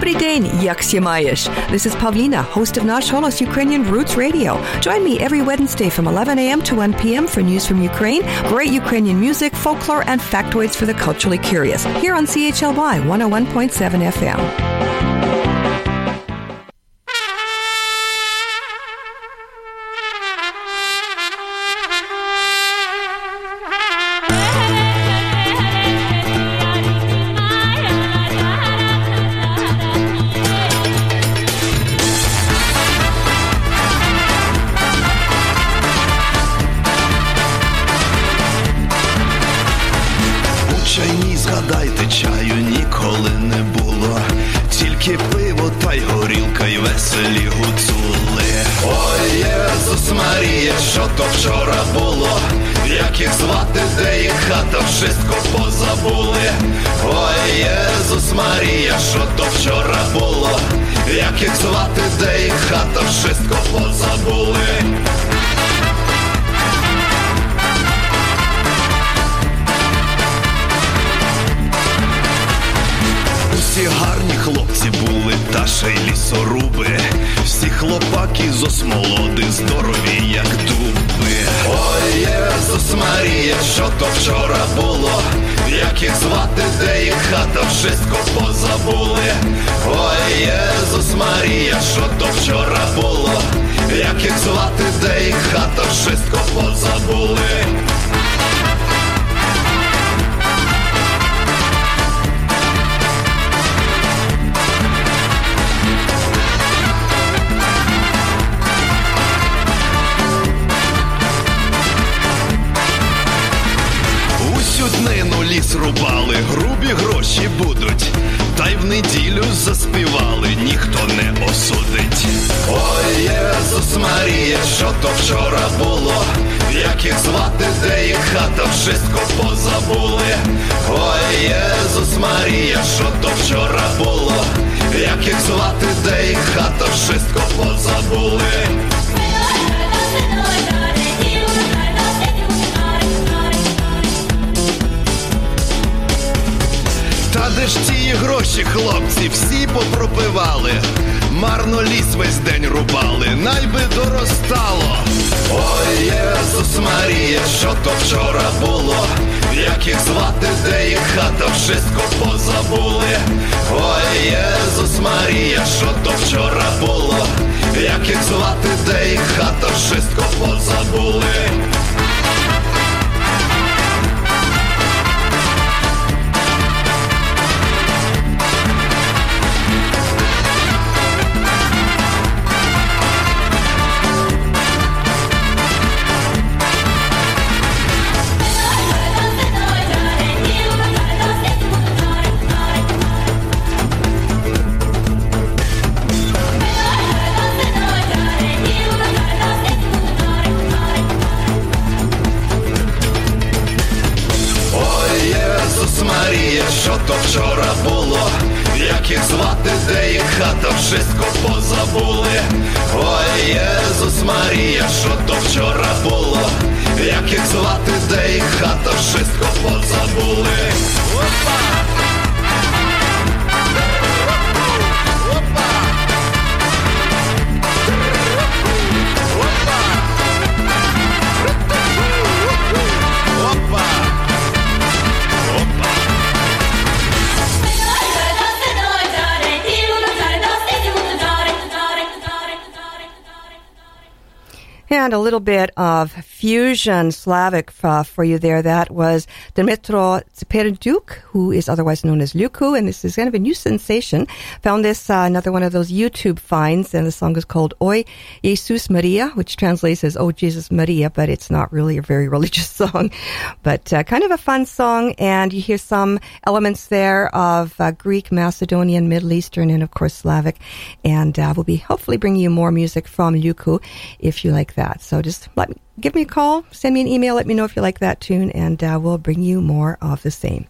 Dobry jak się? This is Pavlina, host of Nash Holos Ukrainian Roots Radio. Join me every Wednesday from 11 a.m. to 1 p.m. for news from Ukraine, great Ukrainian music, folklore, and factoids for the culturally curious. Here on CHLY 101.7 FM. Днину ліс рубали, грубі гроші будуть, та й в неділю заспівали, ніхто не осудить. Ой, Єсус Марія, що то вчора було, як їх звати, де їх хата, wszystko позабули. Ой, Єсус Марія, що то вчора було, як їх звати, де їх хата, wszystko позабули. Ж ті гроші, хлопці, всі попропивали, марно ліс весь день рубали, най би доростало. Ой, Єсус Марія, що то вчора було, як їх звати, де їх хата, wszystko позабули. Ой, Єсус Марія, що то вчора було, як їх звати, де їх хата, wszystko позабули. Як звати, де їх хата, wszystko позабули. Ой, Єсус Марія, що то вчора було, як їх звати, де їх хата, wszystko позабули. Опа! And a little bit of fusion Slavic uh, for you there. That was Dmitro Tsiperduk, who is otherwise known as Luku, and this is kind of a new sensation. Found this, uh, another one of those YouTube finds, and the song is called Oi Jesus Maria, which translates as Oh Jesus Maria, but it's not really a very religious song, but uh, kind of a fun song, and you hear some elements there of uh, Greek, Macedonian, Middle Eastern, and of course Slavic, and uh, we'll be hopefully bringing you more music from Luku if you like that. So just let me, give me a call, send me an email, let me know if you like that tune, and uh, we'll bring you more of the same.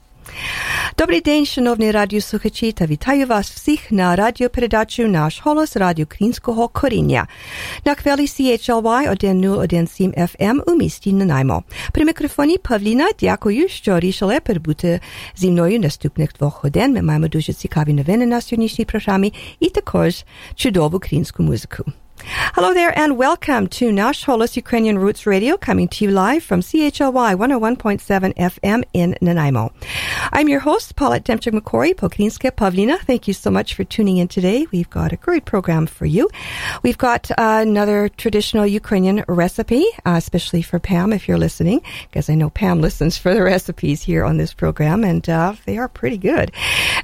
Добрий день, шановні радіослухачі, та вітаю вас всіх на радіопередачу «Наш голос» Радіо Українського коріння на хвилі CHLY 1017 FM у місті Нанаймо. При мікрофоні Павліна дякую, що рішили перебути зі мною наступних двох годин. Ми маємо дуже цікаві новини на сьогоднішній програмі і також чудову українську музику. Hello there and welcome to Nash Holos Ukrainian Roots Radio coming to you live from CHLY 101.7 FM in Nanaimo. I'm your host, Paulette Demchuk MacQuarrie, Pokrinska Pavlina. Thank you so much for tuning in today. We've got a great program for you. We've got uh, another traditional Ukrainian recipe, uh, especially for Pam if you're listening, because I know Pam listens for the recipes here on this program and uh, they are pretty good.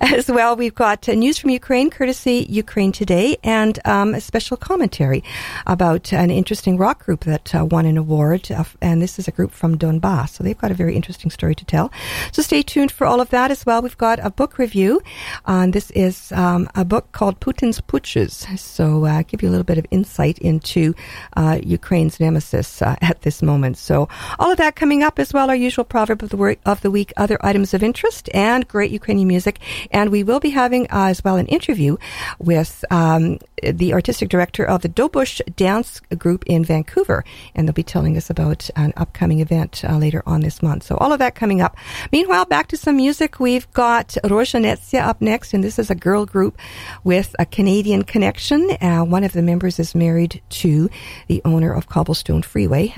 As well, we've got uh, news from Ukraine, courtesy Ukraine Today, and um, a special commentary about an interesting rock group that uh, won an award, uh, and this is a group from Donbass. So they've got a very interesting story to tell. So stay tuned for all of that as well. We've got a book review, and this is um, a book called Putin's Putches. So uh, give you a little bit of insight into uh, Ukraine's nemesis uh, at this moment. So all of that coming up as well. Our usual proverb of the, wor- of the week, other items of interest, and great Ukrainian music. And we will be having uh, as well an interview with um, the artistic director of the Dobush Dance Group in Vancouver, and they'll be telling us about an upcoming event uh, later on this month. So all of that coming up. Meanwhile, back to some music. We've got Rozhanetsia up next, and this is a girl group with a Canadian connection. Uh, one of the members is married to the owner of Cobblestone Freeway.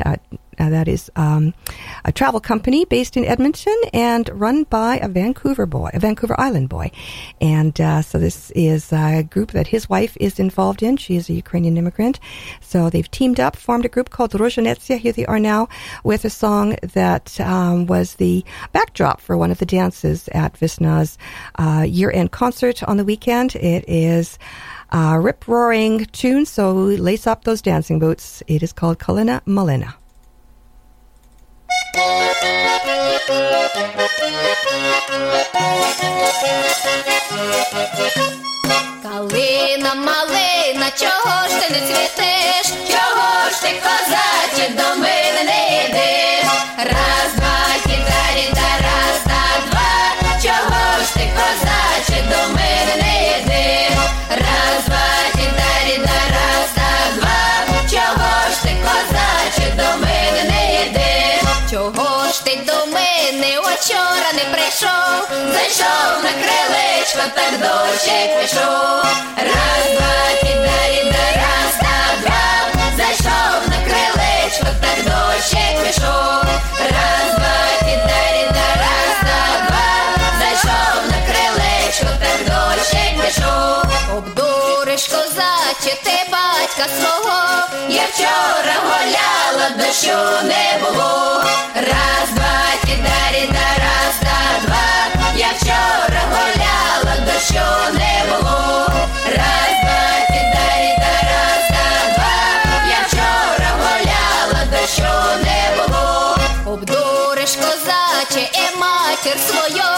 Uh, that is um, a travel company based in Edmonton and run by a Vancouver boy, a Vancouver Island boy. And uh, so this is a group that his wife is involved in. She is a Ukrainian immigrant. So they've teamed up, formed a group called Rozhanetsia. Here they are now with a song that um, was the backdrop for one of the dances at Vesna's uh, year-end concert on the weekend. It is a rip-roaring tune, so lace up those dancing boots. It is called Kalina Malina. Калина малина, чого ж ти не цвітеш? Чого ж ти козаче до Зайшов на крилечко, так дощик пішов. Раз, два, кидарі, да раз, та два. Зайшов на крилечко, так дощик пішов. Раз, два, кидарі, да раз, та два. Зайшов на крилечко, так дощик пішов. Обдуриш козаче, ти батька свого. Я вчора гуляла, дощу не було. Раз, два, гуляла, дощу не було. Раз, два, кидарі, та раз, та два. Я вчора гуляла, дощу не було. Обдуриш козаче і матір свою.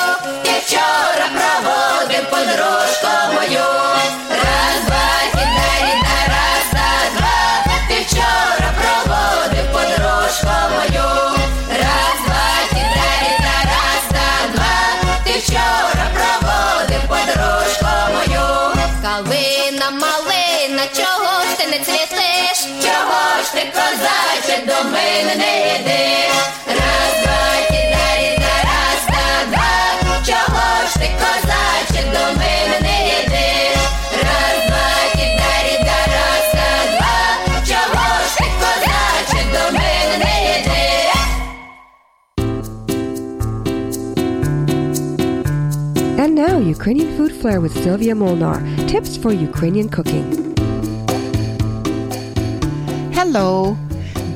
Ти вчора проводив подружку мою. And now, Ukrainian Food Flair with Sylvia Molnar. Tips for Ukrainian cooking. Hello.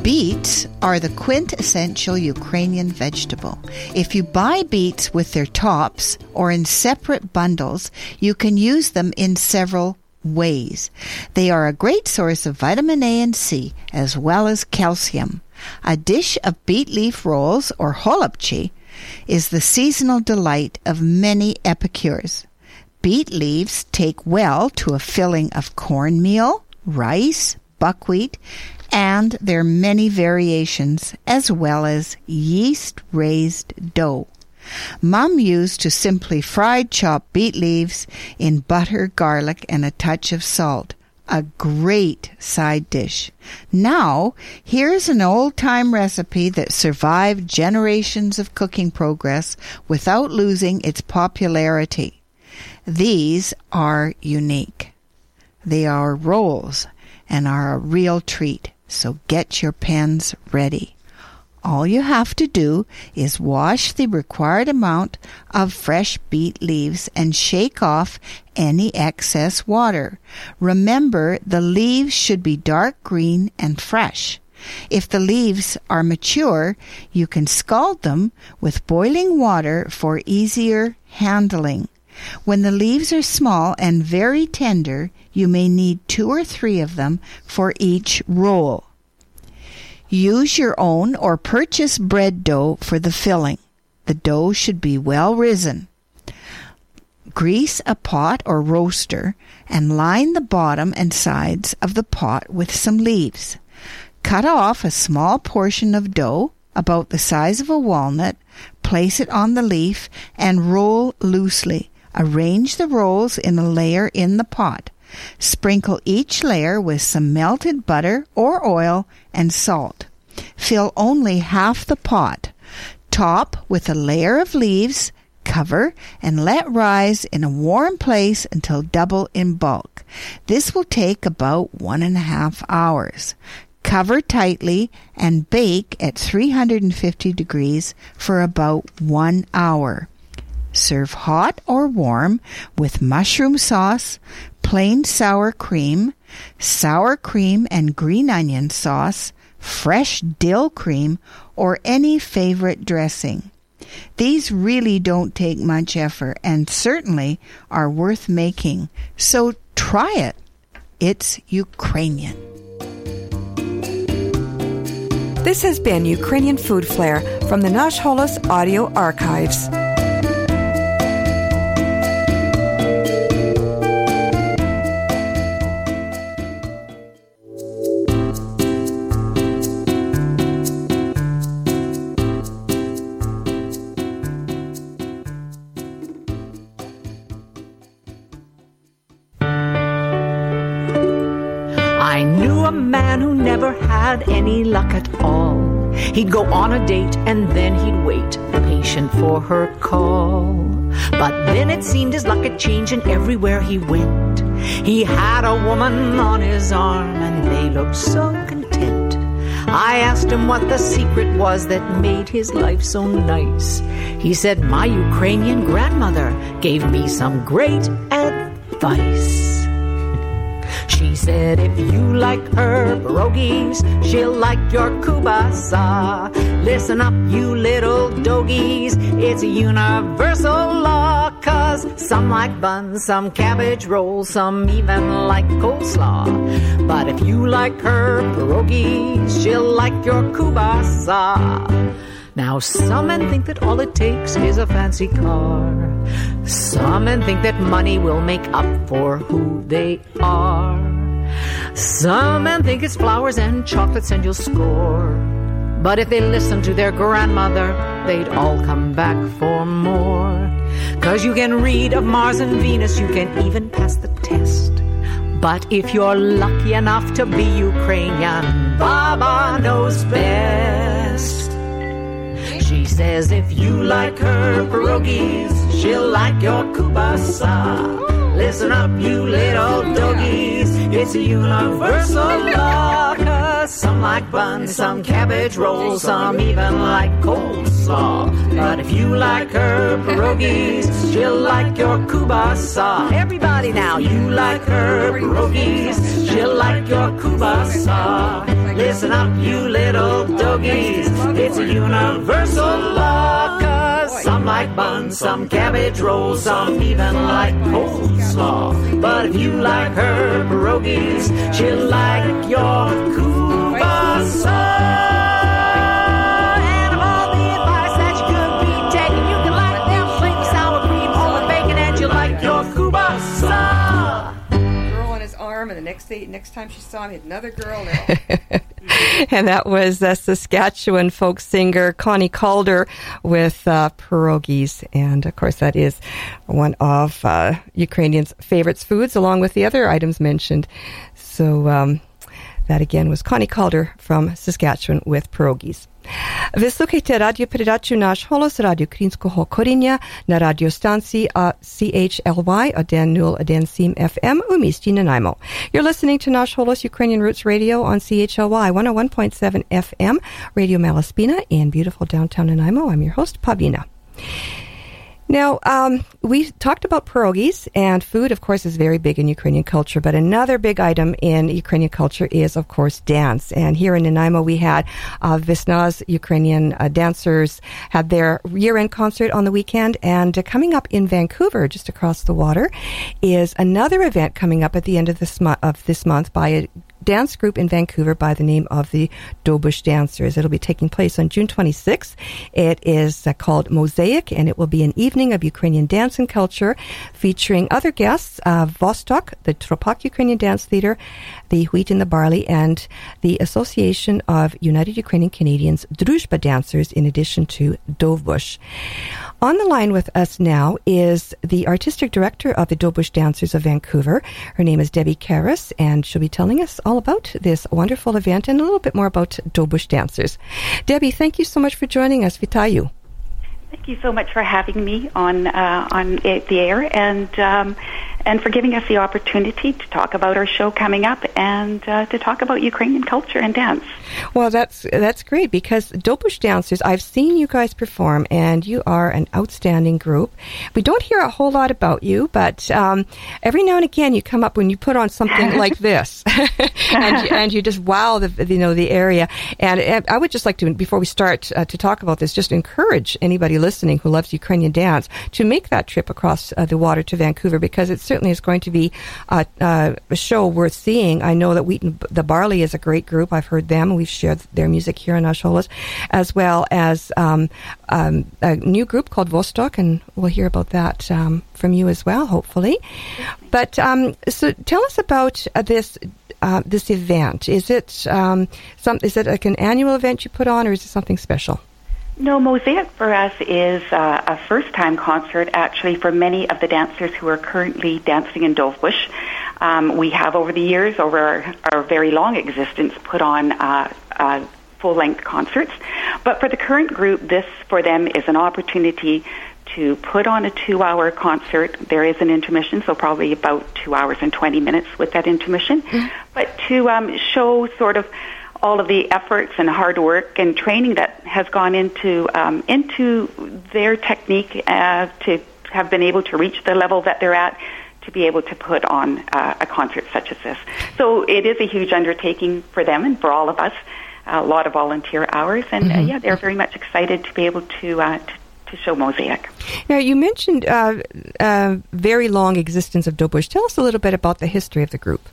Beets are the quintessential Ukrainian vegetable. If you buy beets with their tops or in separate bundles, you can use them in several ways. They are a great source of vitamin A and C, as well as calcium. A dish of beet leaf rolls or holopchi is the seasonal delight of many epicures. Beet leaves take well to a filling of cornmeal, rice, buckwheat, and their many variations, as well as yeast raised dough. Mum used to simply fry chopped beet leaves in butter, garlic, and a touch of salt. A great side dish. Now, here's an old time recipe that survived generations of cooking progress without losing its popularity. These are unique. They are rolls and are a real treat, so get your pens ready. All you have to do is wash the required amount of fresh beet leaves and shake off any excess water. Remember, the leaves should be dark green and fresh. If the leaves are mature, you can scald them with boiling water for easier handling. When the leaves are small and very tender, you may need two or three of them for each roll. Use your own or purchase bread dough for the filling. The dough should be well risen. Grease a pot or roaster and line the bottom and sides of the pot with some leaves. Cut off a small portion of dough about the size of a walnut, place it on the leaf, and roll loosely. Arrange the rolls in a layer in the pot. Sprinkle each layer with some melted butter or oil and salt. Fill only half the pot. Top with a layer of leaves, cover, and let rise in a warm place until double in bulk. This will take about one and a half hours. Cover tightly and bake at 350 degrees for about one hour. Serve hot or warm with mushroom sauce, plain sour cream, sour cream and green onion sauce, fresh dill cream, or any favorite dressing. These really don't take much effort and certainly are worth making, so try it. It's Ukrainian. This has been Ukrainian Food Flair from the Nash Holos Audio Archives. Had any luck at all. He'd go on a date and then he'd wait, patient for her call. But then it seemed his luck had changed, and everywhere he went, he had a woman on his arm, and they looked so content. I asked him what the secret was that made his life so nice. He said, My Ukrainian grandmother gave me some great advice. Said, if you like her pierogies, she'll like your kubasa. Listen up, you little dogies, it's a universal law. Cause some like buns, some cabbage rolls, some even like coleslaw. But if you like her pierogies, she'll like your kubasa. Now, some men think that all it takes is a fancy car. Some men think that money will make up for who they are. Some men think it's flowers and chocolates and you'll score. But if they listen to their grandmother, they'd all come back for more. Cause you can read of Mars and Venus, you can even pass the test. But if you're lucky enough to be Ukrainian, Baba knows best. She says if you like her pierogies, she'll like your kubasa. Listen up, you little doggies, it's a universal law. some like buns, some cabbage rolls, some even like coleslaw. But if you like her pierogies, she'll like your kubasa. Everybody now, you like her pierogies, she'll like your kubasa. Listen up, you little doggies, it's a universal law. Some like buns, some cabbage rolls, some even like coleslaw. But if you like her pierogies, she'll like your kubasa. And of all the advice that you could be taking, you can like them sweet and sour cream, home with bacon, and you like your kubasa. Girl on his arm. arm, and the next day, next time she saw him, he had another girl. and that was uh, Saskatchewan folk singer Connie Kaldor with uh, pierogies, and of course that is one of uh, Ukrainians' favorites foods, along with the other items mentioned. So. Um, that again was Connie Kaldor from Saskatchewan with pierogies. «Наш голос» радио коріння на радіостанції CHLY 1017 FM у місті Нанаймо. You're listening to «Наш голос» Ukrainian Roots Radio on CHLY 101.7 FM, Radio Malaspina in beautiful downtown Nanaimo. I'm your host, Pavlina. Now, um, we talked about pierogies, and food, of course, is very big in Ukrainian culture. But another big item in Ukrainian culture is, of course, dance. And here in Nanaimo, we had uh, Vesna's Ukrainian uh, dancers had their year-end concert on the weekend. And uh, coming up in Vancouver, just across the water, is another event coming up at the end of this, mo- of this month by a dance group in Vancouver by the name of the Dobush Dancers. It'll be taking place on June 26th. It is uh, called Mosaic, and it will be an evening of Ukrainian dance and culture featuring other guests, uh, Vostok, the Tropak Ukrainian Dance Theater, the Wheat and the Barley, and the Association of United Ukrainian Canadians Druzhba Dancers, in addition to Dovbush. On the line with us now is the artistic director of the Dobush Dancers of Vancouver. Her name is Debbie Karras, and she'll be telling us all about this wonderful event and a little bit more about Dobush Dancers. Debbie, thank you so much for joining us. Vitayu. Thank you so much for having me on uh, on the air and. Um, and for giving us the opportunity to talk about our show coming up and uh, to talk about Ukrainian culture and dance. Well, that's that's great because Dobush Dancers, I've seen you guys perform, and you are an outstanding group. We don't hear a whole lot about you, but um, every now and again you come up when you put on something like this, and, you, and you just wow the you know the area. And, and I would just like to, before we start uh, to talk about this, just encourage anybody listening who loves Ukrainian dance to make that trip across uh, the water to Vancouver because it's certainly is going to be a, a show worth seeing. I know that Wheat and the Barley is a great group. I've heard them. We've shared their music here in Nash Holos, as well as um, um, a new group called Vostok, and we'll hear about that um, from you as well, hopefully. But um, so tell us about uh, this. Uh, this event is it um, some is it like an annual event you put on or is it something special? No, Mosaic for us is uh, a first time concert actually for many of the dancers who are currently dancing in Dovbush. Um, we have over the years, over our, our very long existence, put on uh, uh, full length concerts. But for the current group, this for them is an opportunity to put on a two hour concert. There is an intermission, so probably about two hours and 20 minutes with that intermission. Mm-hmm. But to um, show sort of all of the efforts and hard work and training that has gone into um, into their technique uh, to have been able to reach the level that they're at to be able to put on uh, a concert such as this. So it is a huge undertaking for them and for all of us. A lot of volunteer hours, and uh, mm-hmm. uh, yeah, they're very much excited to be able to, uh, to to show Mosaic. Now, you mentioned uh, uh, very long existence of Dobush. Tell us a little bit about the history of the group.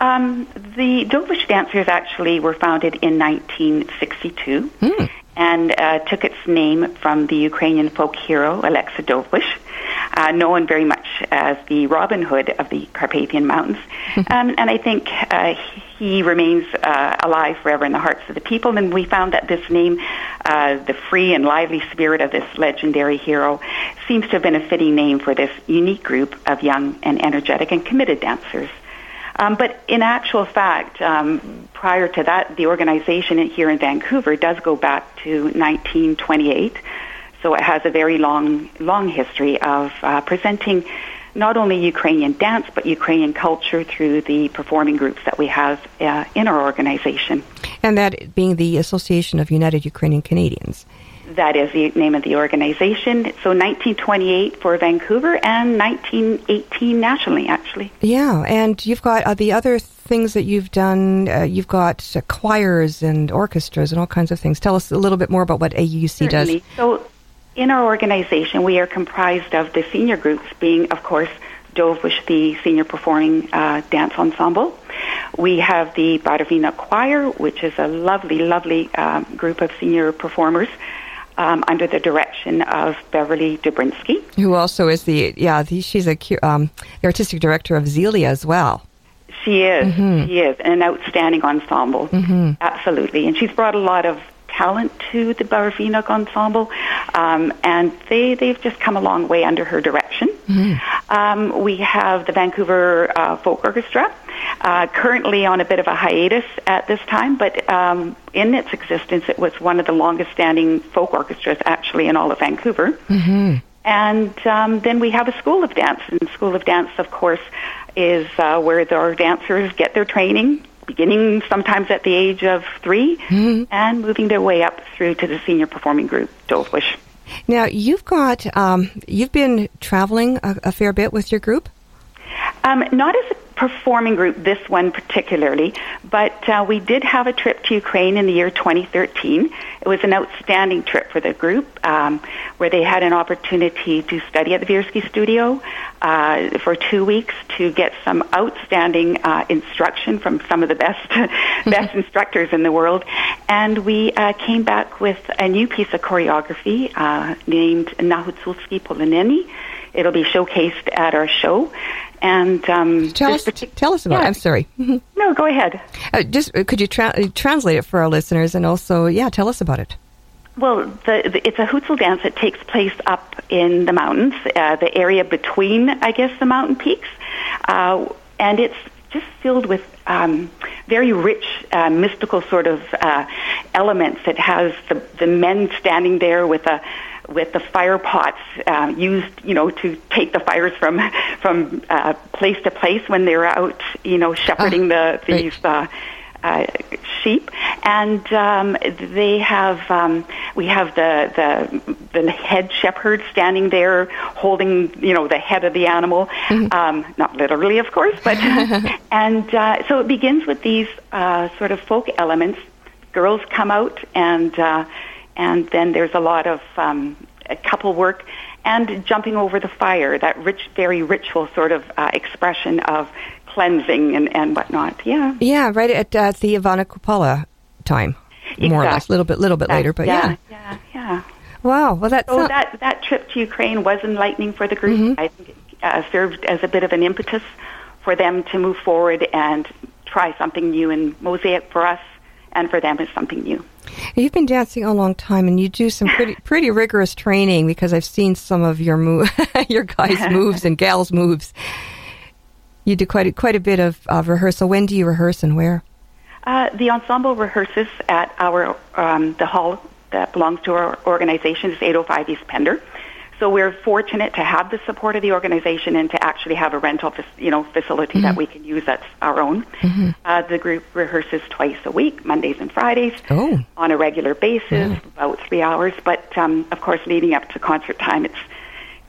Um, the Dobush Dancers actually were founded in 1962 mm. and uh, took its name from the Ukrainian folk hero Alexa Dobush, uh, known very much as the Robin Hood of the Carpathian Mountains. um, and I think uh, he remains uh, alive forever in the hearts of the people. And we found that this name, uh, the free and lively spirit of this legendary hero, seems to have been a fitting name for this unique group of young and energetic and committed dancers. Um, but in actual fact, um, prior to that, the organization here in Vancouver does go back to 1928. So it has a very long, long history of uh, presenting not only Ukrainian dance, but Ukrainian culture through the performing groups that we have uh, in our organization. And that being the Association of United Ukrainian Canadians. That is the name of the organization. So 1928 for Vancouver and 1918 nationally, actually. Yeah, and you've got uh, the other things that you've done. Uh, you've got uh, choirs and orchestras and all kinds of things. Tell us a little bit more about what AUC Certainly. does. So, in our organization, we are comprised of the senior groups, being, of course, Dovbush, the senior performing uh, dance ensemble. We have the Baravina Choir, which is a lovely, lovely um, group of senior performers um, under the direction of Beverly Dubrinsky. Who also is the, yeah, the, she's a, um, the artistic director of Zelia as well. She is. She is an outstanding ensemble. Absolutely, and she's brought a lot of talent to the Barvina ensemble, um, and they they've just come a long way under her direction. Um, we have the Vancouver uh, Folk Orchestra, uh, currently on a bit of a hiatus at this time, but um, in its existence, it was one of the longest-standing folk orchestras actually in all of Vancouver. And um, then we have a school of dance, and school of dance, of course, is uh, where our dancers get their training, beginning sometimes at the age of 3 and moving their way up through to the senior performing group, Dovbush. Now you've got um, you've been traveling a, a fair bit with your group. Um, not as a performing group, this one particularly, but uh, we did have a trip to Ukraine in the year 2013. It was an outstanding trip for the group um, where they had an opportunity to study at the Virsky Studio uh, for two weeks to get some outstanding uh, instruction from some of the best best instructors in the world. And we uh, came back with a new piece of choreography uh, named Nahutsulski Poloneni. It'll be showcased at our show. And um, Tell us, partic- tell us about. it. I'm sorry. No, go ahead. Uh, just uh, could you tra- uh, translate it for our listeners, and also, yeah, tell us about it. Well, the, the, it's a Hutsul dance that takes place up in the mountains, uh, the area between, I guess, the mountain peaks, uh, and it's just filled with um, very rich, uh, mystical sort of uh, elements. It has the, the men standing there with a with the fire pots uh, used, you know, to take the fires from from uh, place to place when they're out, you know, shepherding the right. these uh, uh, sheep, and um, they have um, we have the, the the head shepherd standing there holding you know the head of the animal, um, not literally of course, but and uh, so it begins with these uh, sort of folk elements. Girls come out and uh, and then there's a lot of um, couple work and jumping over the fire. That rich, very ritual sort of uh, expression of cleansing and, and whatnot. Yeah. Yeah, right at uh, the Ivana Kupala time, more or less. A little bit, little bit later, but yeah. yeah, yeah. Wow. Well, that's So that that trip to Ukraine was enlightening for the group. Mm-hmm. I think it uh, served as a bit of an impetus for them to move forward and try something new. And Mosaic for us and for them is something new. You've been dancing a long time, and you do some pretty pretty rigorous training because I've seen some of your move, your guys' moves and gals' moves. You do quite a, quite a bit of, of rehearsal. When do you rehearse and where? Uh, the ensemble rehearses at our um, the hall that belongs to our organization is 805 East Pender. So we're fortunate to have the support of the organization and to actually have a rental, you know, facility that we can use that's our own. Uh, the group rehearses twice a week, Mondays and Fridays, Oh. on a regular basis, about three hours. But um, of course, leading up to concert time, it's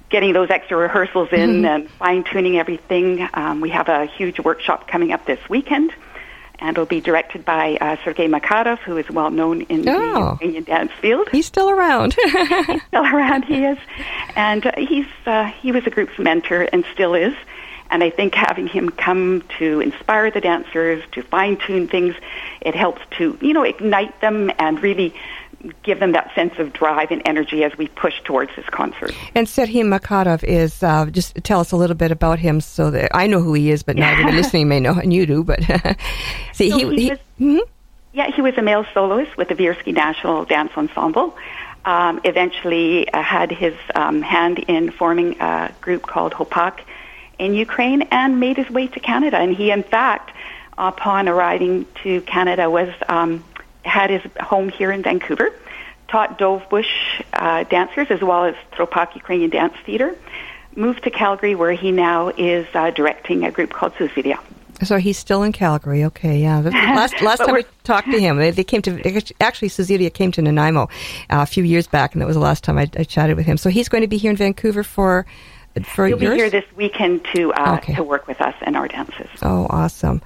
getting those extra rehearsals in and fine tuning everything. Um, we have a huge workshop coming up this weekend, and it'll be directed by uh, Sergei Makarov, who is well known in Oh. the Ukrainian dance field. He's still around. Still around, he is, and uh, he's uh, he was the group's mentor and still is. And I think having him come to inspire the dancers, to fine tune things, it helps to you know ignite them and really give them that sense of drive and energy as we push towards this concert. and Serhii Makarov is uh, just tell us a little bit about him so that I know who he is, but not everybody listening may know, and you do. But see, So he, he he was- Mhm. Yeah, he was a male soloist with the Virsky National Dance Ensemble. Um, eventually, uh, had his um, hand in forming a group called Hopak in Ukraine, and made his way to Canada. And he, in fact, upon arriving to Canada, was um, had his home here in Vancouver. Taught Dovbush uh, dancers as well as Tropak Ukrainian Dance Theater. Moved to Calgary, where he now is uh, directing a group called Suzirya. So he's still in Calgary. Okay, yeah. Last last time we talked to him, they, they came to actually Suzirya came to Nanaimo uh, a few years back, and that was the last time I, I chatted with him. So he's going to be here in Vancouver for for He'll be here this weekend to uh, Okay. to work with us and our dances. Oh, awesome!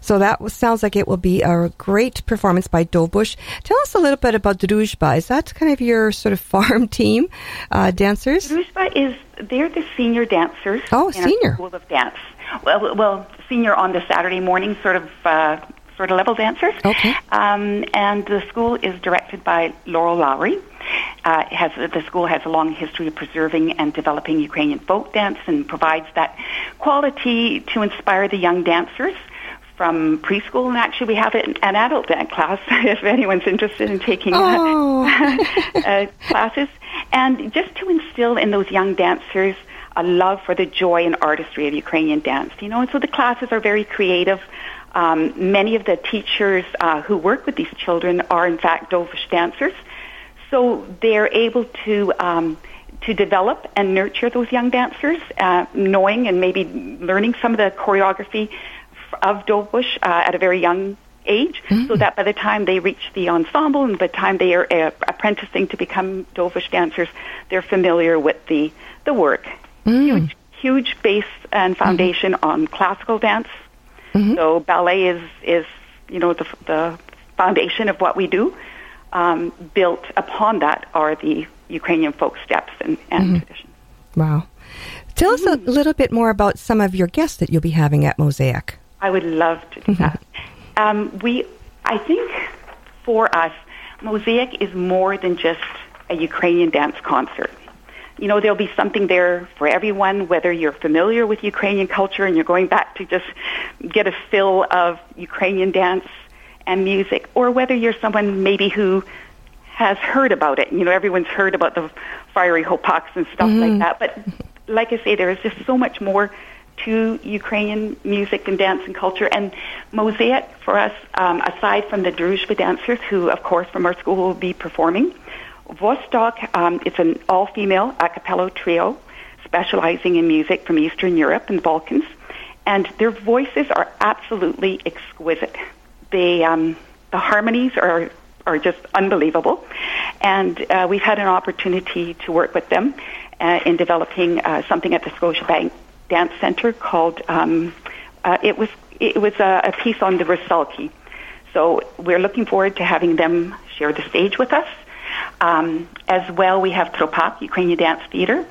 So that was, sounds like it will be a great performance by Dobush. Tell us a little bit about Druzhba. Is that kind of your sort of farm team uh, dancers? Druzhba is they're the senior dancers. Oh, senior. school of dance. Well, well, senior on the Saturday morning, sort of. Uh, Sort of level dancers. Okay. Um, and the school is directed by Laurel Lowry. Uh, has the school has a long history of preserving and developing Ukrainian folk dance and provides that quality to inspire the young dancers from preschool, and actually we have an, an adult dance class if anyone's interested in taking Oh. uh, classes. And just to instill in those young dancers a love for the joy and artistry of Ukrainian dance, you know. And so the classes are very creative. Um, many of the teachers uh, who work with these children are, in fact, Dovbush dancers. So they're able to um, to develop and nurture those young dancers, uh, knowing and maybe learning some of the choreography of Dovbush uh, at a very young age, so that by the time they reach the ensemble and by the time they are uh, apprenticing to become Dovbush dancers, they're familiar with the the work. Huge, huge base and foundation on classical dance. So ballet is is you know the the foundation of what we do. Um, built upon that are the Ukrainian folk steps and, and traditions. Wow. Tell us a little bit more about some of your guests that you'll be having at Mosaic. I would love to do that. Um, we, I think, for us, Mosaic is more than just a Ukrainian dance concert. You know, there'll be something there for everyone, whether you're familiar with Ukrainian culture and you're going back to just get a fill of Ukrainian dance and music, or whether you're someone maybe who has heard about it. You know, everyone's heard about the fiery hopoks and stuff like that. But like I say, there is just so much more to Ukrainian music and dance and culture. And Mosaic, for us, um, aside from the Druzhba dancers, who, of course, from our school will be performing, Vostok, um, it's an all-female a cappella trio specializing in music from Eastern Europe and the Balkans. And their voices are absolutely exquisite. They, um, the harmonies are are just unbelievable. And uh, we've had an opportunity to work with them uh, in developing uh, something at the Scotiabank Dance Center called. Um, uh, it was it was a, a piece on the Rusalki. So we're looking forward to having them share the stage with us. Um, as well, we have Tropak, Ukrainian Dance Theater,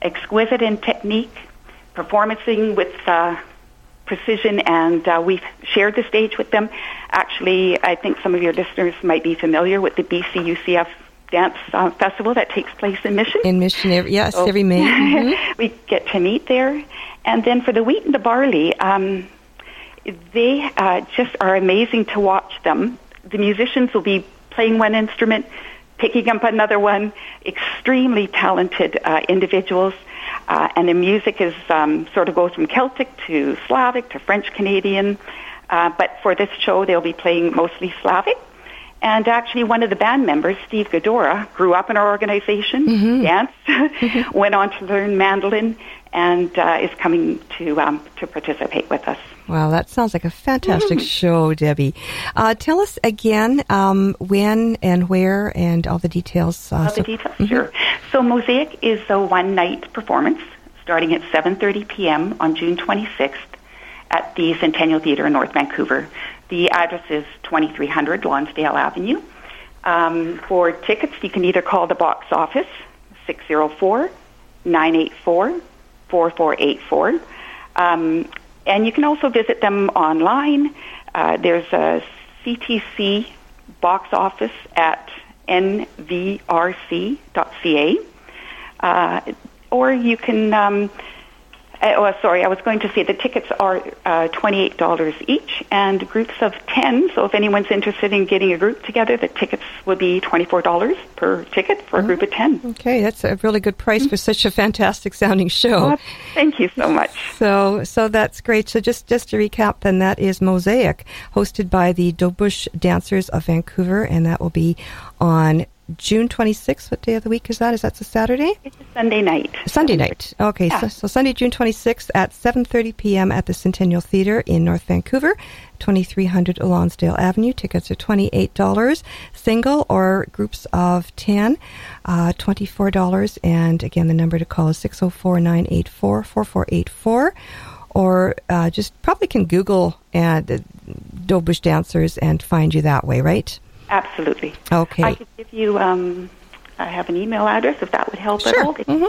exquisite in technique, performing with uh, precision, and uh, we've shared the stage with them. Actually, I think some of your listeners might be familiar with the BCUCF Dance uh, Festival that takes place in Mission. In Mission, every, yes, So- every May. Mhm. we get to meet there. And then for the wheat and the barley, um, they uh, just are amazing to watch them. The musicians will be playing one instrument, picking up another one, extremely talented uh, individuals. Uh, and the music is um, sort of goes from Celtic to Slavic to French Canadian. Uh, but for this show, they'll be playing mostly Slavic. And actually, one of the band members, Steve Godora, grew up in our organization, danced, went on to learn mandolin, and uh, is coming to um, to participate with us. Wow, that sounds like a fantastic show, Debbie. Uh, tell us again um, when and where and all the details. Uh, All the so- details, sure. So Mosaic is a one night performance starting at 7:30 p.m. on June 26th at the Centennial Theatre in North Vancouver. The address is 2300 Lonsdale Avenue. Um, for tickets, you can either call the box office 604 984 4484. Um, and you can also visit them online. Uh, there's a CTC box office at nvrc.ca. Uh, or you can, um, uh, oh, sorry, I was going to say the tickets are uh, $28 each and groups of 10. So if anyone's interested in getting a group together, the tickets will be $24 per ticket for a group of 10. Okay, that's a really good price for such a fantastic sounding show. Thank you so much. So, so that's great. So, just just to recap, then that is Mosaic, hosted by the Dobush Dancers of Vancouver, and that will be on June 26th. What day of the week is that? Is that a Saturday? It's a Sunday night. Sunday night. Okay, Yeah. so, so Sunday, June 26th at 7:30 p.m. at the Centennial Theatre in North Vancouver, 2300 Lonsdale Avenue. Tickets are $28, single or groups of 10, uh, $24. And again, the number to call is 604-984-4484. Or uh, just probably can Google uh, Dobush Dancers and find you that way, right? Absolutely. Okay. I could give you, um, I have an email address if that would help at Sure. all. They Mhm.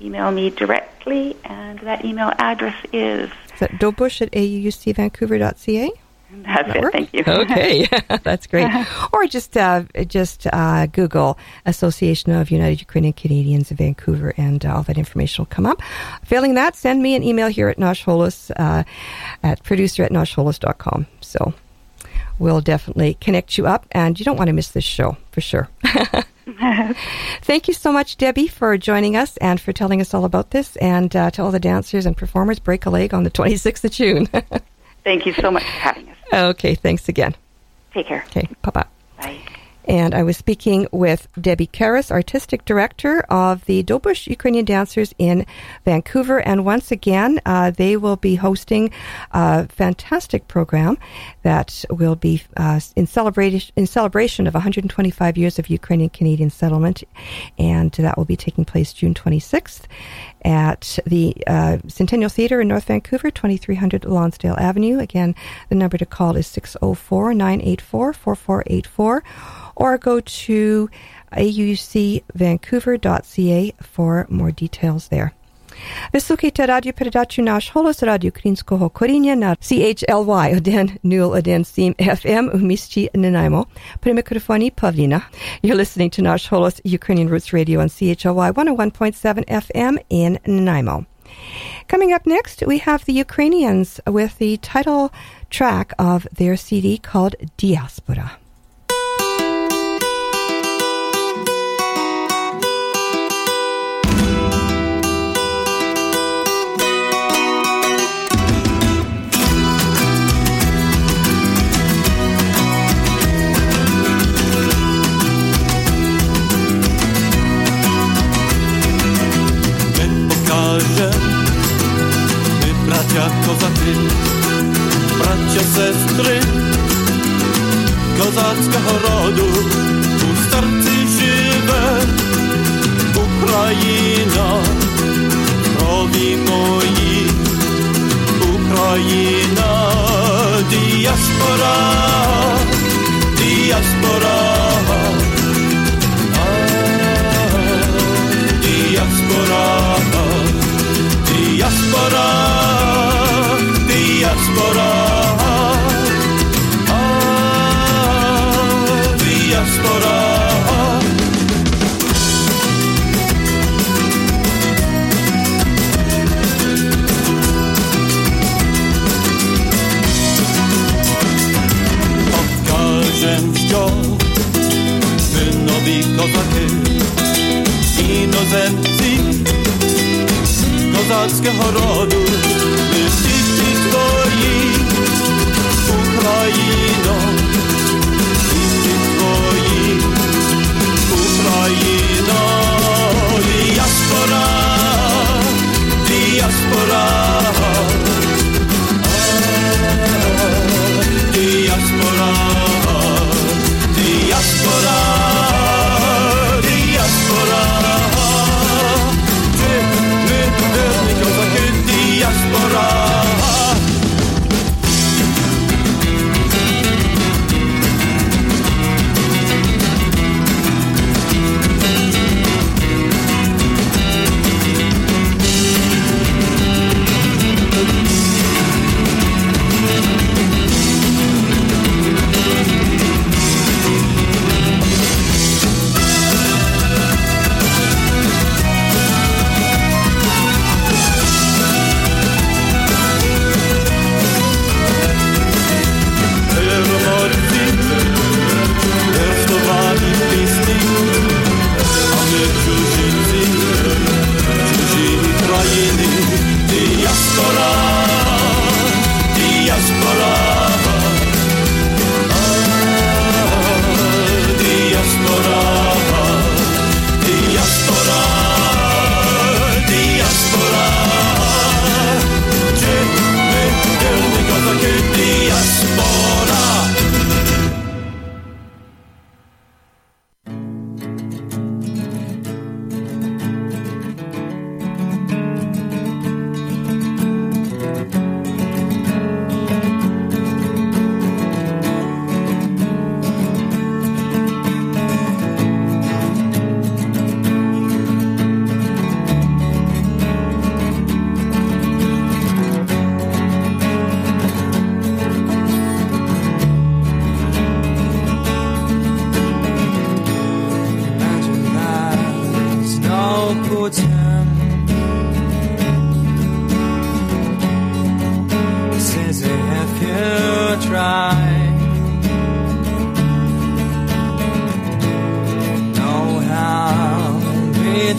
Email me directly, and that email address is Is that Dobush at aucvancouver.ca? That's That it. Thank you. Okay, that's great. Or just uh, just uh, Google Association of United Ukrainian Canadians in Vancouver, and uh, all that information will come up. Failing that, send me an email here at Nash Holos, uh, at producer at nashholos.com. So we'll definitely connect you up, and you don't want to miss this show for sure. Thank you so much, Debbie, for joining us and for telling us all about this, and uh, to all the dancers and performers. Break a leg on the 26th of June. Thank you so much for having us. okay, thanks again. Take care. Okay, bye bye. Bye. And I was speaking with Debbie Karras, Artistic Director of the Dobush Ukrainian Dancers in Vancouver. And once again, uh, they will be hosting a fantastic program that will be uh, in, celebration, in celebration of 125 years of Ukrainian Canadian settlement. And that will be taking place June 26th at the uh, Centennial Theatre in North Vancouver, 2300 Lonsdale Avenue. Again, the number to call is 604 984 4484 or go to aucvancouver.ca for more details there. Ви слухаєте радіопередачу «Наш голос» радіо українського коріння на CHLY 101.7 FM у місті Нанаймо. При мікрофоні Павліна. You're listening to Nash Holos Ukrainian Roots Radio on CHLY 101.7 FM in Nanaimo. Coming up next, we have the Ukrainians with the title track of their CD called Diaspora.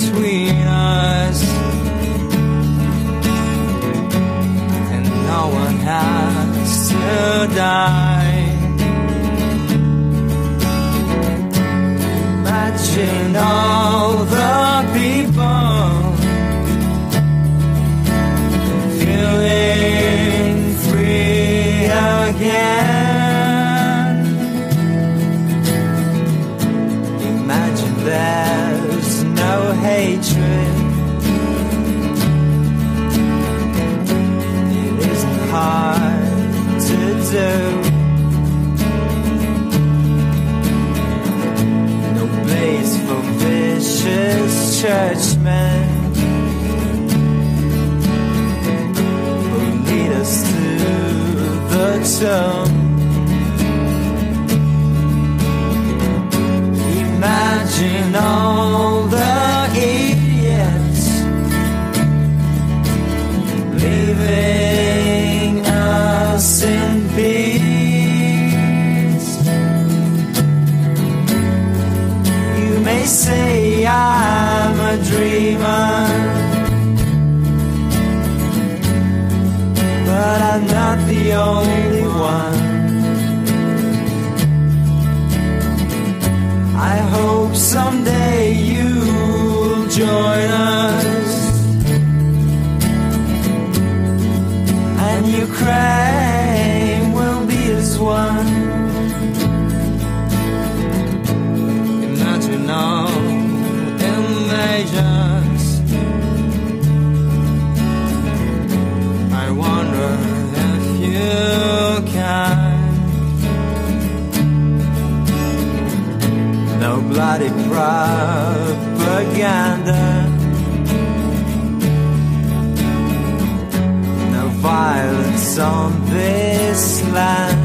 between tell someday you'll join us. And you cry propaganda. No violence on this land.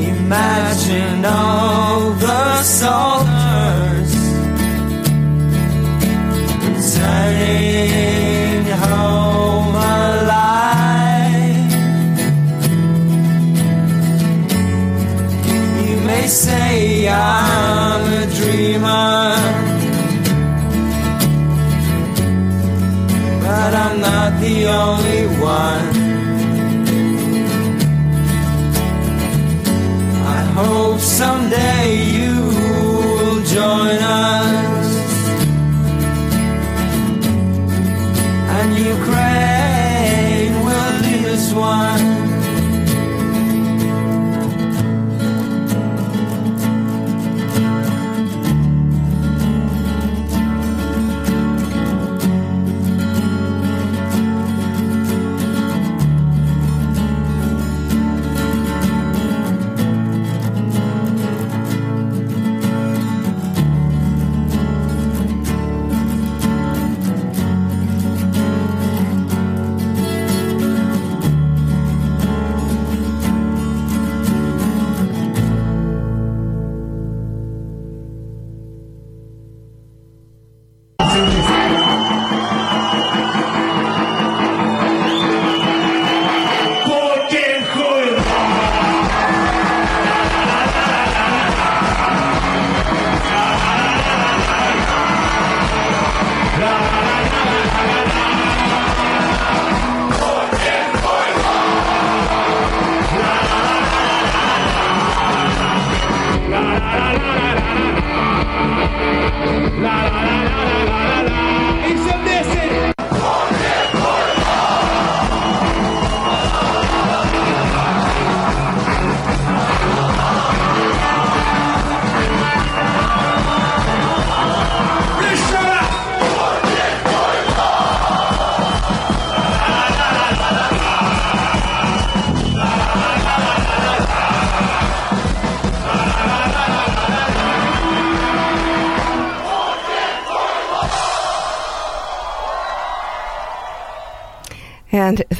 Imagine all. someday.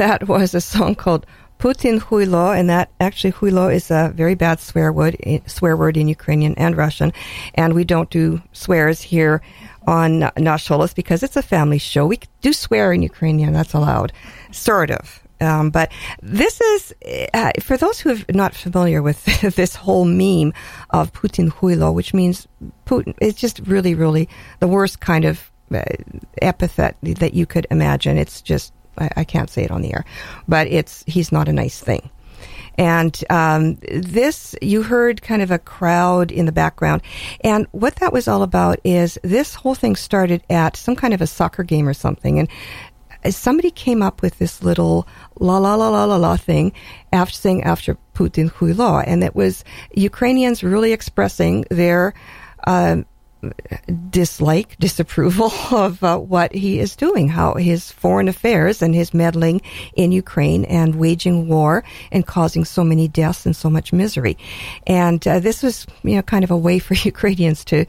that was a song called Putin Huilo, and that actually Huilo is a very bad swear word, eh, swear word in Ukrainian and Russian, and we don't do swears here on Nash Holos because it's a family show. We do swear in Ukrainian, that's allowed, sort of. Um, but this is, eh, uh, for those who are not familiar with this whole meme of Putin Huilo, which means Putin, it's just really, really the worst kind of eh, epithet that you could imagine. It's just I, I can't say it on the air, but it's, he's not a nice thing. And um, this, you heard kind of a crowd in the background. And what that was all about is this whole thing started at some kind of a soccer game or something. And somebody came up with this little la la la la la la thing after saying after Putin huilo, and it was Ukrainians really expressing their um, dislike, disapproval of uh, what he is doing, how his foreign affairs and his meddling in Ukraine and waging war and causing so many deaths and so much misery. And uh, this was, you know, kind of a way for Ukrainians to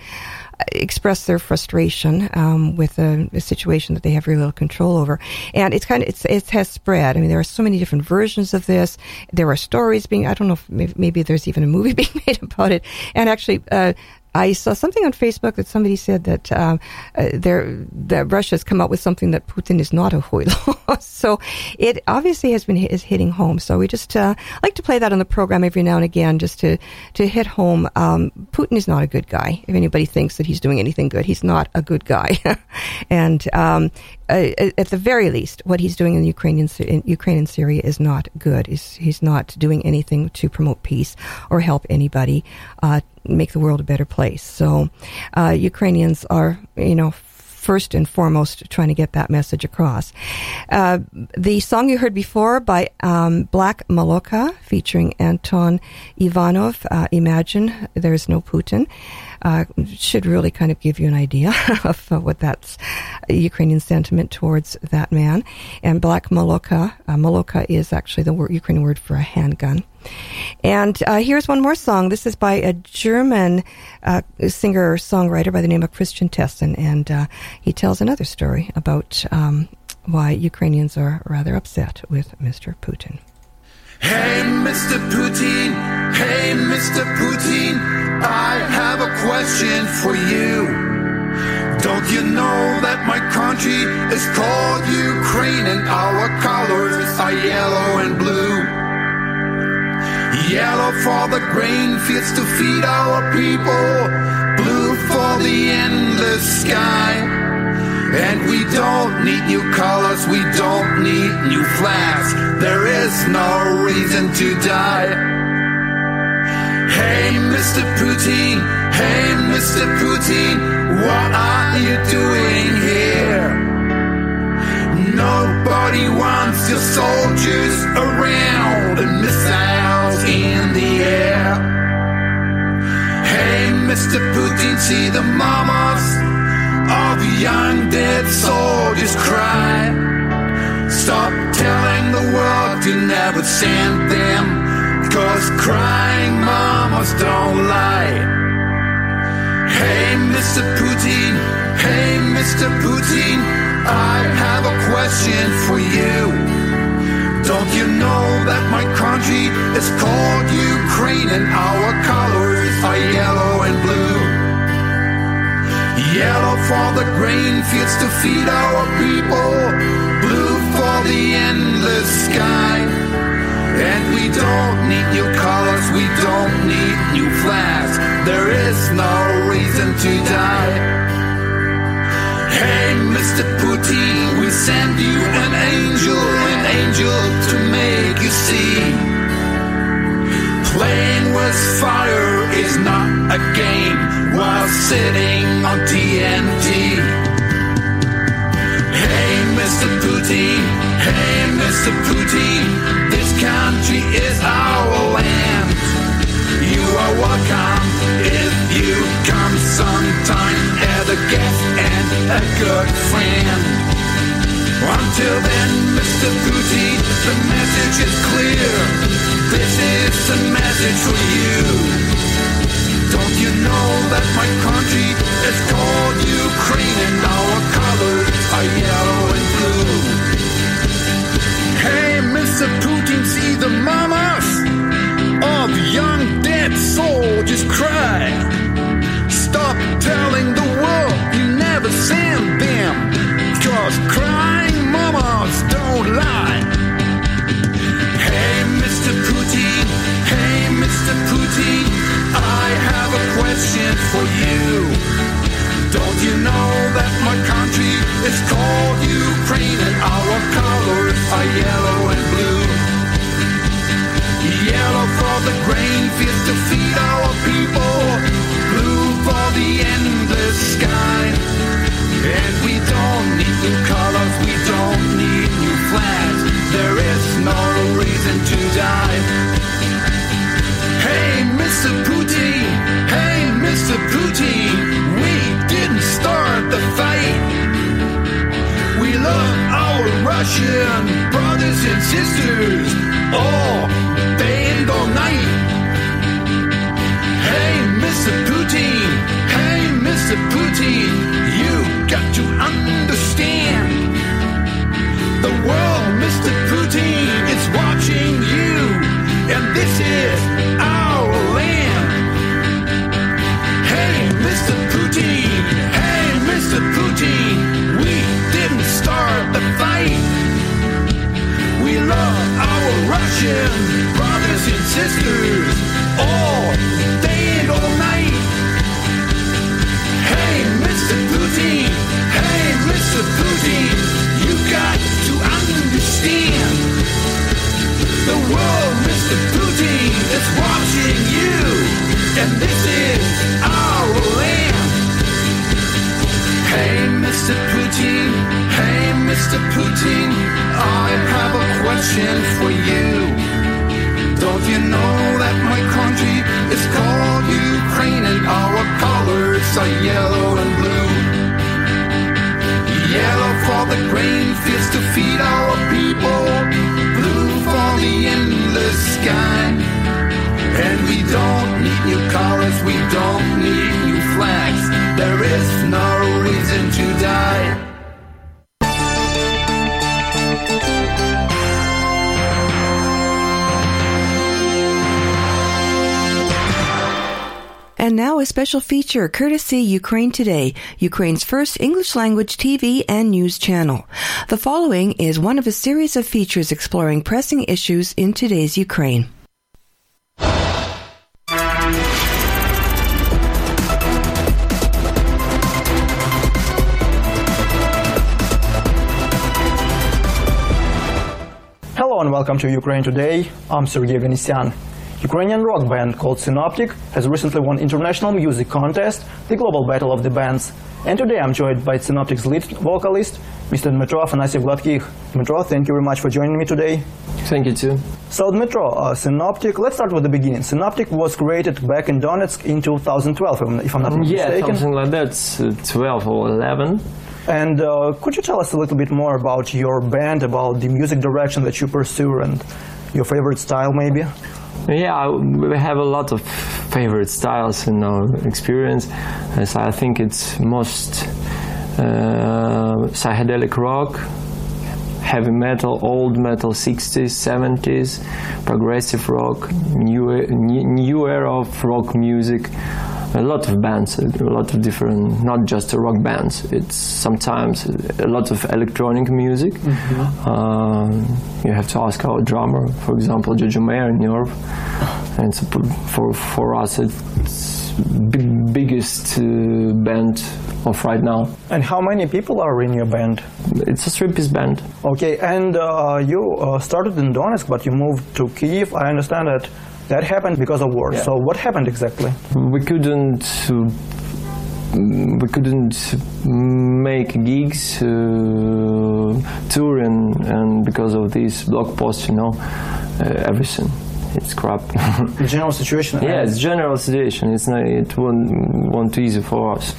express their frustration um, with a, a, situation that they have very little control over. And it's kind of it's it has spread. I mean, there are so many different versions of this. There are stories being. I don't know if maybe, maybe there's even a movie being made about it. And actually, uh, I saw something on Facebook that somebody said that um, uh, that Russia's come up with something that Putin is not a huilo. so it obviously has been is hitting home. So we just uh, like to play that on the program every now and again, just to to hit home. Um, Putin is not a good guy. If anybody thinks that he's doing anything good, he's not a good guy. and um, uh, at the very least, what he's doing in Ukrainian in Ukraine and Syria is not good. He's, he's not doing anything to promote peace or help anybody uh, make the world a better place. So, uh, Ukrainians are, you know, first and foremost trying to get that message across. Uh, the song you heard before by um, Black Moloka featuring Anton Ivanov, uh, Imagine There's No Putin uh, should really kind of give you an idea of uh, what that's Ukrainian sentiment towards that man. And Black Moloka, uh, Moloka is actually the word, Ukrainian word for a handgun. And uh, here's one more song. This is by a German uh, singer songwriter by the name of Christian Tessen, and uh, he tells another story about um, why Ukrainians are rather upset with Mr. Putin. Hey, Mr. Putin, hey, Mr. Putin, I have a question for you. Don't you know that my country is called Ukraine and our colors are yellow and blue? Yellow for the grain fields to feed our people, blue for the endless sky. And we don't need new colors, we don't need new flags. There is no reason to die. Hey, Mr. Putin, hey, Mr. Putin, what are you doing here? Nobody wants your soldiers around and missiles in the air. Hey, Mr. Putin, see the mamas young dead soldiers cry. Stop telling the world to never send them. Cause crying mamas don't lie. Hey, Mr. Putin, hey, Mr. Putin, I have a question for you. Don't you know that my country is called Ukraine and our colors are yellow and blue? Yellow for the grain fields to feed our people. Blue for the endless sky. And we don't need new colors, we don't need new flags. There is no reason to die. Hey, Mr. Putin, we send you an angel, an angel to make you see. Playing with fire is not a game while sitting on TNT. Hey, Mr. Putin, hey, Mr. Putin, this country is our land. You are welcome if you come sometime as a guest and a good friend. Until then, Mr. Putin, the message is clear. This is a message for you know that my country is called Ukraine and our colors are yellow and blue. Hey, Mr. Putin, see the mamas of young dead soldiers cry. question for you. Don't you know that my country is called Ukraine and our colors are yellow and blue? Yellow for the grain fields to feed our people, blue for the endless sky. And we don't need new colors, we don't need new flags. There is no reason to die. Hey, Mr. Putin, hey. Mr. Putin, we didn't start the fight. We love our Russian brothers and sisters all day and all night. Hey, Mr. Putin, hey, Mr. Putin, you got to understand. Special feature courtesy Ukraine Today, Ukraine's first English language TV and news channel. The following is one of a series of features exploring pressing issues in today's Ukraine. Hello and welcome to Ukraine Today. I'm Sergey Venesyan. Ukrainian rock band called Sinoptik has recently won international music contest, the Global Battle of the Bands. And today I'm joined by Sinoptik's lead vocalist, Mr. Dmitro Afanasyev Gladkih. Dmitro, thank you very much for joining me today. Thank you too. So Dmitro, uh, Sinoptik, let's start with the beginning. Sinoptik was created back in Donetsk in 2012, if I'm- not Yeah, mistaken. something like that. uh, Twelve or eleven. And uh, could you tell us a little bit more about your band, about the music direction that you pursue and your favorite style maybe? Yeah, we have a lot of favorite styles in our experience. As I think it's most uh, psychedelic rock, heavy metal, old metal, 60s, 70s, progressive rock, new new, new era of rock music. A lot of bands, a lot of different, not just rock bands. It's sometimes a lot of electronic music. Um, you have to ask our drummer, for example, Jojo Mayer in Europe. And it's a p- for for us, it's big, biggest uh, band of right now. And how many people are in your band? It's a three-piece band. Okay, and uh, you uh, started in Donetsk, but you moved to Kiev. I understand that that happened because of war. Yeah. So what happened exactly? We couldn't. Uh, we couldn't make gigs, uh, touring, and because of these blog posts, you know, uh, everything. It's crap. The general situation. yeah, it's general situation. It's not. It won't, won't easy for us.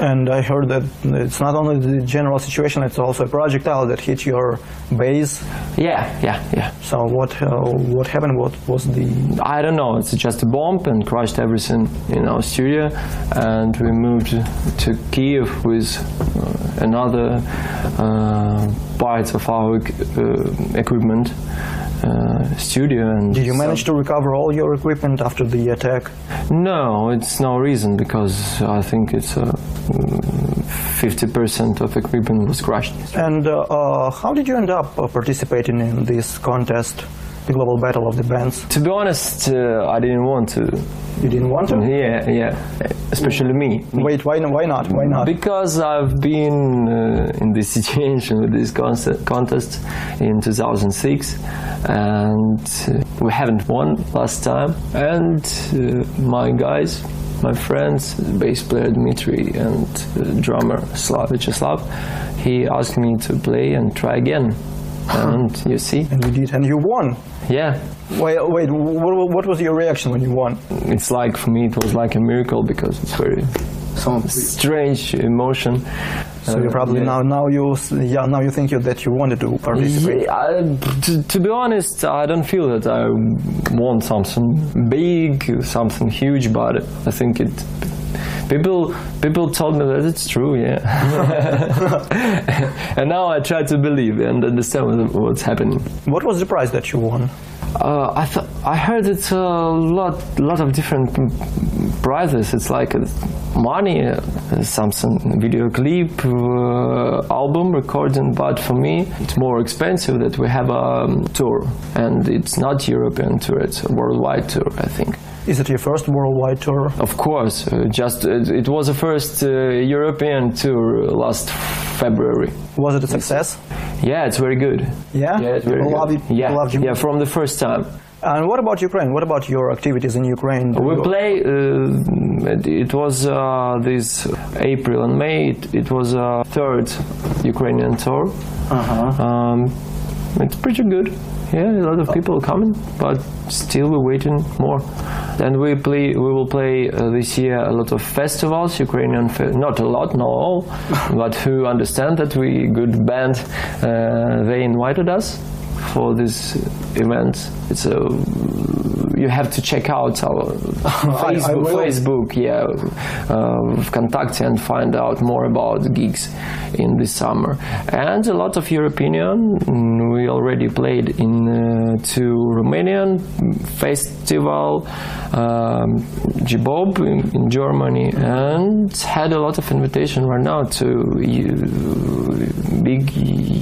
And I heard that it's not only the general situation; it's also a projectile that hit your base. Yeah, yeah, yeah. So what uh, what happened? What was the? I don't know. It's just a bomb and crushed everything in our studio, and we moved to Kiev with uh, another uh, parts of our uh, equipment uh, studio. And Did you manage to recover all your equipment after the attack? No, it's no reason because I think it's uh, fifty percent of equipment was crushed. And uh, uh, how did you end up participating in this contest, the global battle of the bands? To be honest, uh, I didn't want to. You didn't want to? Yeah, yeah. Especially me. Wait, why, why not? Why not? Because I've been uh, in this situation with this conce- contest in 2006, and uh, we haven't won last time. And uh, my guys, my friends, bass player Dmitry and uh, drummer Slav Vyacheslav, he asked me to play and try again. And you see, And you did, and you won. yeah, Wait, wait. What, what was your reaction when you won? it's like for me it was like a miracle because it's very strange emotion So you probably uh, yeah. now now you yeah now you think you, that you wanted to participate. Yeah, I- to, to be honest, I don't feel that I want something big, something huge, but I think it. People, people told me that it's true, yeah. and now I try to believe and understand what's happening. What was the prize that you won? Uh, I th- I heard it's a lot, lot of different prizes. It's like money, uh, something, video clip, uh, album recording. But for me, it's more expensive that we have a um, tour, and it's not European tour; it's a worldwide tour. I think. Is it your first worldwide tour? Of course, uh, just it, it was the first uh, European tour last February. Was it a success? Yeah, it's very good. Yeah? yeah, it's very People good. love it- yeah, loved you? yeah, from the first time. And what about Ukraine? What about your activities in Ukraine? We You- play. Uh, it, it was uh, this April and May. It, it was a third Ukrainian tour. Uh-huh. Um, it's pretty good. Yeah, a lot of people coming, but still we're waiting more. And we play. We will play uh, this year a lot of festivals. Ukrainian, fe- not a lot, not all, but who understand that we good band. Uh, they invited us for this event. It's a you have to check out our I Facebook. Facebook, yeah, uh, Contact and find out more about gigs in this summer. And a lot of European. We already played in uh, two Romanian festival, um, GBOB in, in Germany, and had a lot of invitation right now to uh, big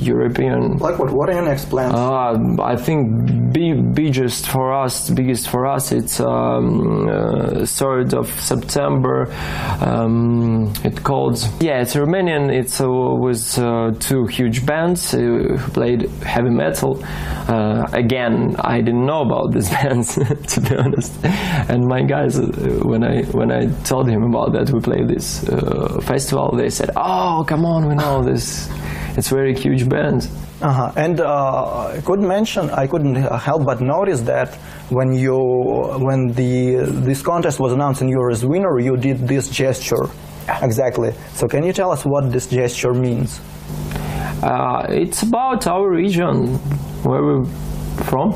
European Like what? What are your next plans? uh, I think big, biggest for us, biggest for us, it's um, uh, third of September. Um, it called yeah, it's Romanian. It's uh, with uh, two huge bands uh, who played heavy metal. Uh, again, I didn't know about these bands to be honest. And my guys, uh, when I when I told him about that, we played this festival. They said, "Oh, come on, we know this. It's very huge band." Uh-huh. And uh, I could mention, I couldn't uh, help but notice that when you, when the this contest was announced and you were as winner, you did this gesture. Exactly. So can you tell us what this gesture means? Uh, it's about our region, where we're from.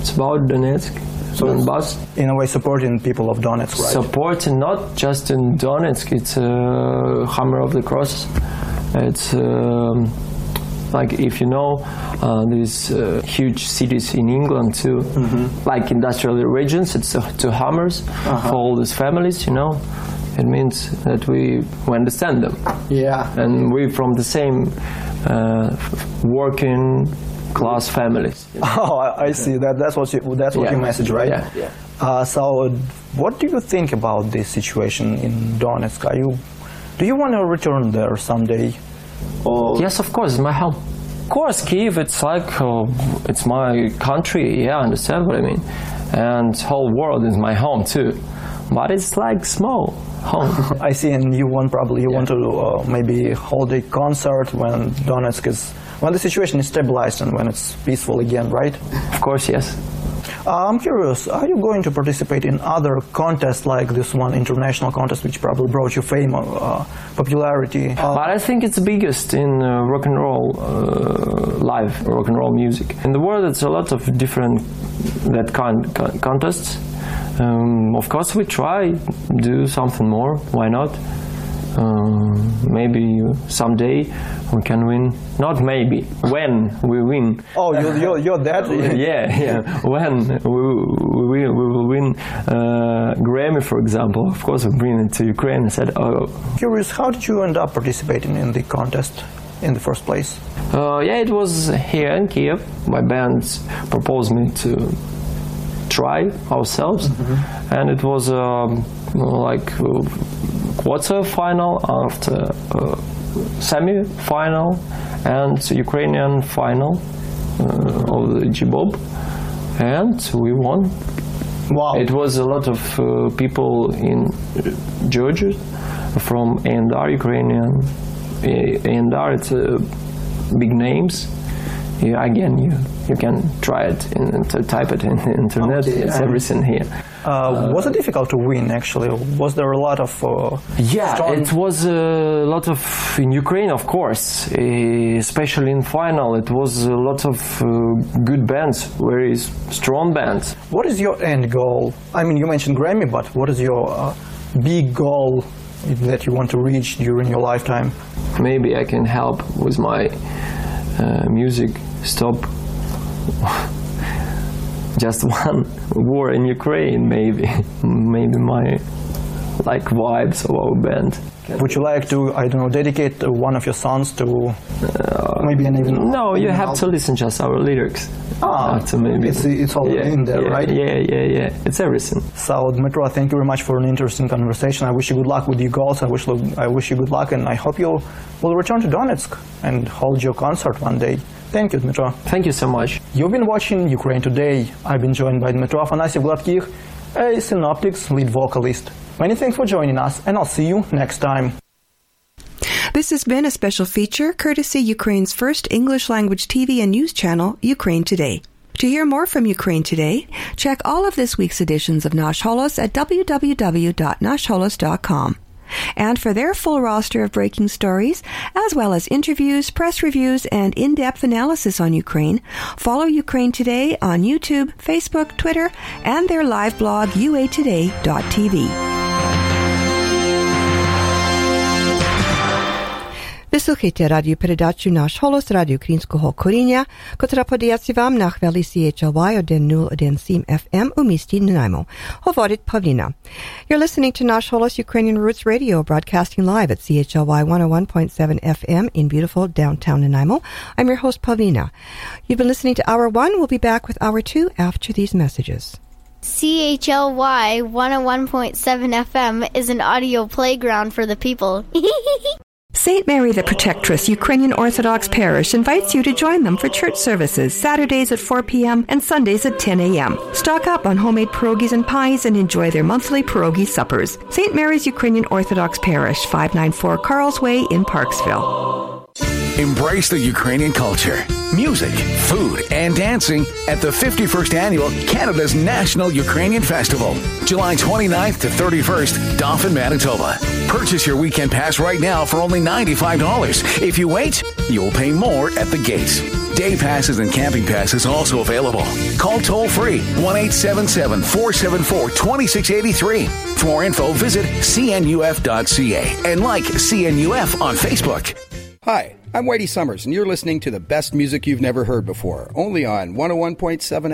It's about Donetsk, So Donbass. In a way, supporting people of Donetsk, right? Supporting not just in Donetsk, it's uh, Hammer of the Cross. It's um, like if you know uh, these uh, huge cities in England too, like industrial regions. It's uh, two hammers for all these families. You know, it means that we we understand them yeah. and we're from the same uh, working class families. Oh, I, I see. That that's what you, that's what Yeah. your message, right? Yeah, yeah. Uh, so, what do you think about this situation in Donetsk? Are you, do you want to return there someday? Or Yes, of course, it's my home. Of course, Kiev, it's like, uh, it's my country, yeah, I understand what I mean. And whole world is my home too. But it's like small home. I see, and you want probably you want to uh, maybe hold a concert when Donetsk is when the situation is stabilized and when it's peaceful again, right? of course, yes. Uh, I'm curious, are you going to participate in other contests like this one, international contest, which probably brought you fame, uh, popularity? Uh, But I think it's the biggest in uh, rock and roll, uh, live rock and roll music. In the world, it's a lot of different that kind con- contests. Um, of course, we try do something more. Why not? Um, maybe someday we can win. Not maybe. When we win. oh, you, you're, you're that? yeah, yeah. When we, we, we will win uh, Grammy, for example, of course, we bring it to Ukraine and said, oh, Curious, how did you end up participating in the contest in the first place? Uh, yeah, it was here in Kiev. My band proposed me to try ourselves, and it was um, like quarter final after uh, semi final and Ukrainian final uh, of the GBOB, and we won. Wow. It was a lot of uh, people in Georgia from A&R Ukrainian. A&R, it's uh, big names. Yeah, again, you you can try it and, and to type it in the internet. Okay, it's everything here. Uh, was it difficult to win? Actually, was there a lot of uh, Yeah, it was a lot of in Ukraine, of course, eh, especially in final. It was a lot of uh, good bands, very strong bands. What is your end goal? I mean, you mentioned Grammy, but what is your uh, big goal that you want to reach during your lifetime? Maybe I can help with my uh, music. Stop just one war in Ukraine. Maybe, maybe my like vibes of our band. Would you like to, I don't know, dedicate uh, one of your songs to maybe an even? No, you have to listen just our lyrics. Ah, Have to maybe. it's it's all yeah, in there, yeah, right? Yeah, yeah, yeah. It's everything. So, Dmitro, thank you very much for an interesting conversation. I wish you good luck with your goals. I wish I wish you good luck, and I hope you will return to Donetsk and hold your concert one day. Thank you, Dmitro. Thank you so much. You've been watching Ukraine Today. I've been joined by Dmitro Afanasyev Gladkih, a Sinoptiks lead vocalist. Many thanks for joining us, and I'll see you next time. This has been a special feature courtesy Ukraine's first English language TV and news channel, Ukraine Today. To hear more from Ukraine Today, check all of this week's editions of Nash Holos at www.nashholos.com. And for their full roster of breaking stories, as well as interviews, press reviews, and in-depth analysis on Ukraine, follow Ukraine Today on YouTube, Facebook, Twitter, and their live blog uatoday.tv. Vysluchajte rádiu predaču Náš holos rádiu Krínskoho Korínia, ktorá podiaci vám na chveli CHLY od 017 FM u místi Nanaimo. Hovorit Pavlina. You're listening to Náš holos Ukrainian Roots Radio, broadcasting live at CHLY 101.7 FM in beautiful downtown Nanaimo. I'm your host, Pavlina. You've been listening to Hour 1. We'll be back with Hour 2 after these messages. CHLY 101.7 FM is an audio playground for the people. St. Mary the Protectress Ukrainian Orthodox Parish invites you to join them for church services Saturdays at 4 p.m. and Sundays at 10 a.m. Stock up on homemade pierogies and pies and enjoy their monthly pierogi suppers. St. Mary's Ukrainian Orthodox Parish, 594 Carlsway in Parksville. Embrace the Ukrainian culture, music, food, and dancing at the 51st Annual Canada's National Ukrainian Festival, July 29th to 31st, Dauphin, Manitoba. Purchase your weekend pass right now for only $95. If you wait, you'll pay more at the gates. Day passes and camping passes also available. Call toll free 1 877 474 2683. For more info, visit cnuf.ca and like CNUF on Facebook. Hi, I'm Whitey Summers, and you're listening to the best music you've never heard before, only on 101.7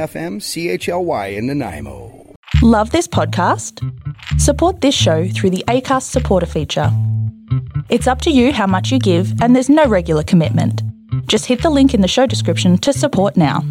FM CHLY in Nanaimo. Love this podcast? Support this show through the ACAST supporter feature. It's up to you how much you give, and there's no regular commitment. Just hit the link in the show description to support now.